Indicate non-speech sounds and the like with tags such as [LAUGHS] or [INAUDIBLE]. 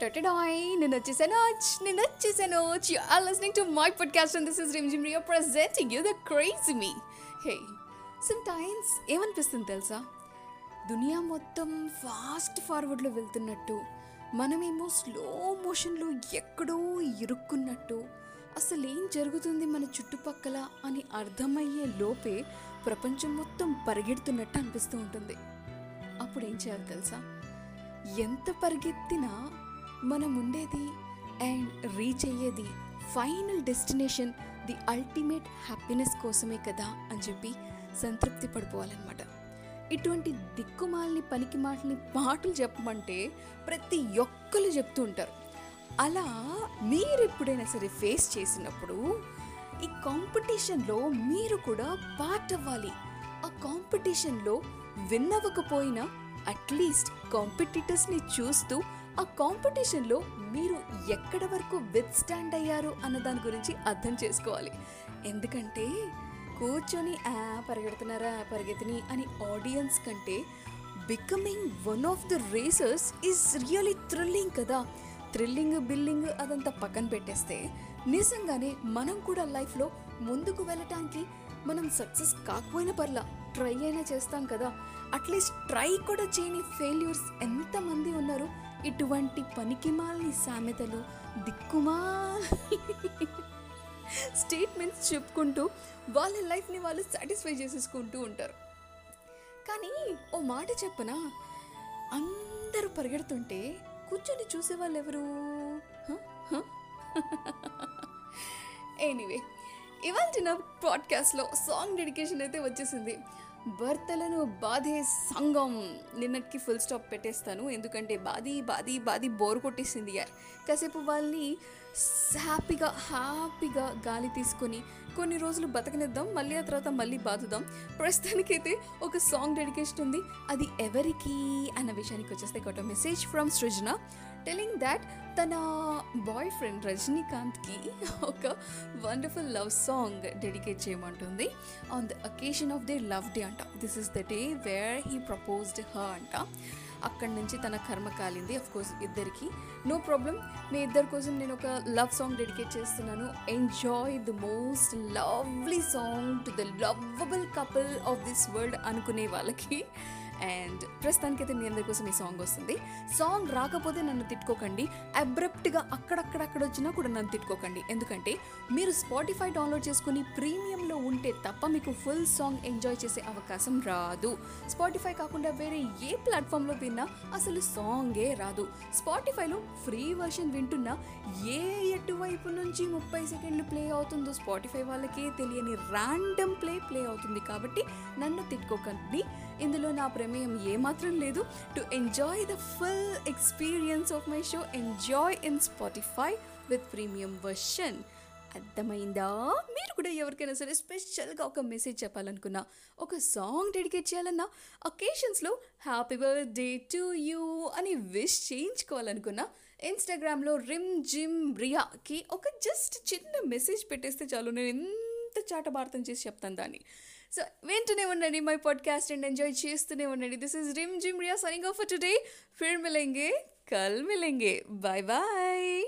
టొటడాయ్ నేను వచ్చేసాను నేను వచ్చేసాను you are listening to my podcast and this is Rimjhim Riya presenting you the craze me hey sometimes ఏమనిపిస్తుంది తెలుసా? దునియా మొత్తం ఫాస్ట్ ఫార్వర్డ్లో వెళ్తున్నట్టు మనమేమో స్లో మోషన్లో ఎక్కడో ఇరుక్కున్నట్టు అసలు ఏం జరుగుతుంది మన చుట్టుపక్కల అని అర్థమయ్యే లోపే ప్రపంచం మొత్తం పరిగెడుతున్నట్టు అనిపిస్తూ ఉంటుంది. అప్పుడు ఏం చేయాలి తెలుసా? ఎంత పరిగెత్తినా మనం ఉండేది అండ్ రీచ్ అయ్యేది final destination the ultimate happiness కోసమే కదా అని చెప్పి సంతృప్తి పడిపోవాలన్నమాట. ఇటువంటి దిక్కుమాలని పనికి మాటని మాటలు చెప్పమంటే ప్రతి ఒక్కరు చెప్తూ ఉంటారు. అలా మీరు ఎప్పుడైనా సరే ఫేస్ చేసినప్పుడు ఈ కాంపిటీషన్లో మీరు కూడా పార్ట్ అవ్వాలి. ఆ కాంపిటీషన్లో విన్ అవ్వకపోయినా అట్లీస్ట్ కాంపిటీటర్స్ని చూస్తూ ఆ కాంపిటీషన్లో మీరు ఎక్కడ వరకు విత్ స్టాండ్ అయ్యారు అన్న దాని గురించి అర్థం చేసుకోవాలి. ఎందుకంటే కూర్చొని ఆ పరిగెడుతున్నారా పరిగెత్తిని అని ఆడియన్స్ కంటే becoming one of the racers is really thrilling కదా. థ్రిల్లింగ్ బిల్లింగ్ అదంతా పక్కన పెట్టేస్తే నిజంగానే మనం కూడా లైఫ్లో ముందుకు వెళ్ళటానికి మనం సక్సెస్ కాకపోయినా పర్లా ట్రై అయినా చేస్తాం కదా. అట్లీస్ట్ ట్రై కూడా చేయని ఫెయిల్యూర్స్ ఎంతమంది ఉన్నారు ఇటువంటి పనికిమాలని సామెతలు దిక్కుమా? స్టేట్మెంట్స్ చెప్పుకుంటూ వాళ్ళ లైఫ్ని వాళ్ళు సాటిస్ఫై చేసేసుకుంటూ ఉంటారు. కానీ ఓ మాట చెప్పనా? అందరూ పరిగెడుతుంటే కూర్చొని చూసేవాళ్ళు ఎవరు ఎనీవే [LAUGHS] ఇవాళ నా పాడ్కాస్ట్లో సాంగ్ డెడికేషన్ అయితే వచ్చేసింది. భర్తలను బాధే సంఘం. నిన్నటికి ఫుల్ స్టాప్ పెట్టేస్తాను. ఎందుకంటే బాది బాది బాది బోర్ కొట్టేసింది యార్. కాసేపు వాళ్ళని హ్యాపీగా హ్యాపీగా గాలి తీసుకొని కొన్ని రోజులు బతకనిద్దాం. మళ్ళీ ఆ తర్వాత మళ్ళీ బాదుదాం ప్రస్తుతానికైతే ఒక సాంగ్ డెడికేషన్ ఉంది. అది ఎవరికి అన్న విషయానికి వచ్చేస్తే ఒక message from Srujana. Telling that తన బాయ్ ఫ్రెండ్ రజనీకాంత్కి ఒక wonderful love song dedicate చేయమంటుంది. On the occasion of the love day అంట. This is the day where he proposed her అంట. అక్కడి నుంచి తన కర్మ కాలింది. అఫ్ కోర్స్ ఇద్దరికి నో ప్రాబ్లం మీ ఇద్దరి కోసం నేను ఒక లవ్ సాంగ్ డెడికేట్ చేస్తున్నాను. Enjoy the most lovely song to the lovable couple of this world అనుకునే వాళ్ళకి. అండ్ ప్రస్తుతానికైతే మీ అందరి కోసం ఈ సాంగ్ వస్తుంది. సాంగ్ రాకపోతే నన్ను తిట్టుకోకండి. అబ్రప్ట్గా అక్కడక్కడక్కడ వచ్చినా కూడా నన్ను తిట్టుకోకండి. ఎందుకంటే మీరు స్పాటిఫై డౌన్లోడ్ చేసుకుని ప్రీమియం ఉంటే తప్ప మీకు ఫుల్ సాంగ్ ఎంజాయ్ చేసే అవకాశం రాదు. స్పాటిఫై కాకుండా వేరే ఏ ప్లాట్ఫామ్లో విన్నా అసలు సాంగే రాదు. స్పాటిఫైలో ఫ్రీ వర్షన్ వింటున్నా ఏ ఎటువైపు నుంచి ముప్పై సెకండ్లు ప్లే అవుతుందో స్పాటిఫై వాళ్ళకే తెలియని ర్యాండమ్ ప్లే ప్లే అవుతుంది కాబట్టి నన్ను తిట్టుకోకండి. ఇందులో నా ప్రమేయం ఏమాత్రం లేదు. To enjoy the full experience of my show enjoy in Spotify with premium version అర్థమైందా? కూడా ఎవరికైనా సరే స్పెషల్గా ఒక మెసేజ్ చెప్పాలనుకున్నా ఒక సాంగ్ డెడికేట్ చేయాలన్నా ఒకేషన్స్లో హ్యాపీ బర్త్డే టు యూ అని విష్ చేయించుకోవాలనుకున్నా ఇన్స్టాగ్రామ్లో రిమ్ జిమ్ రియాకి ఒక జస్ట్ చిన్న మెసేజ్ పెట్టేస్తే చాలు. నేను ఎంత చాటభారతం చేసి చెప్తాను దాన్ని. సో వింటూనే ఉండండి మై పాడ్కాస్ట్ అండ్ ఎంజాయ్ చేస్తూనే ఉండండి. This is Rimjhim Riya signing off today. Phir మిలెంగే కల్ మిలేంగే. Bye bye.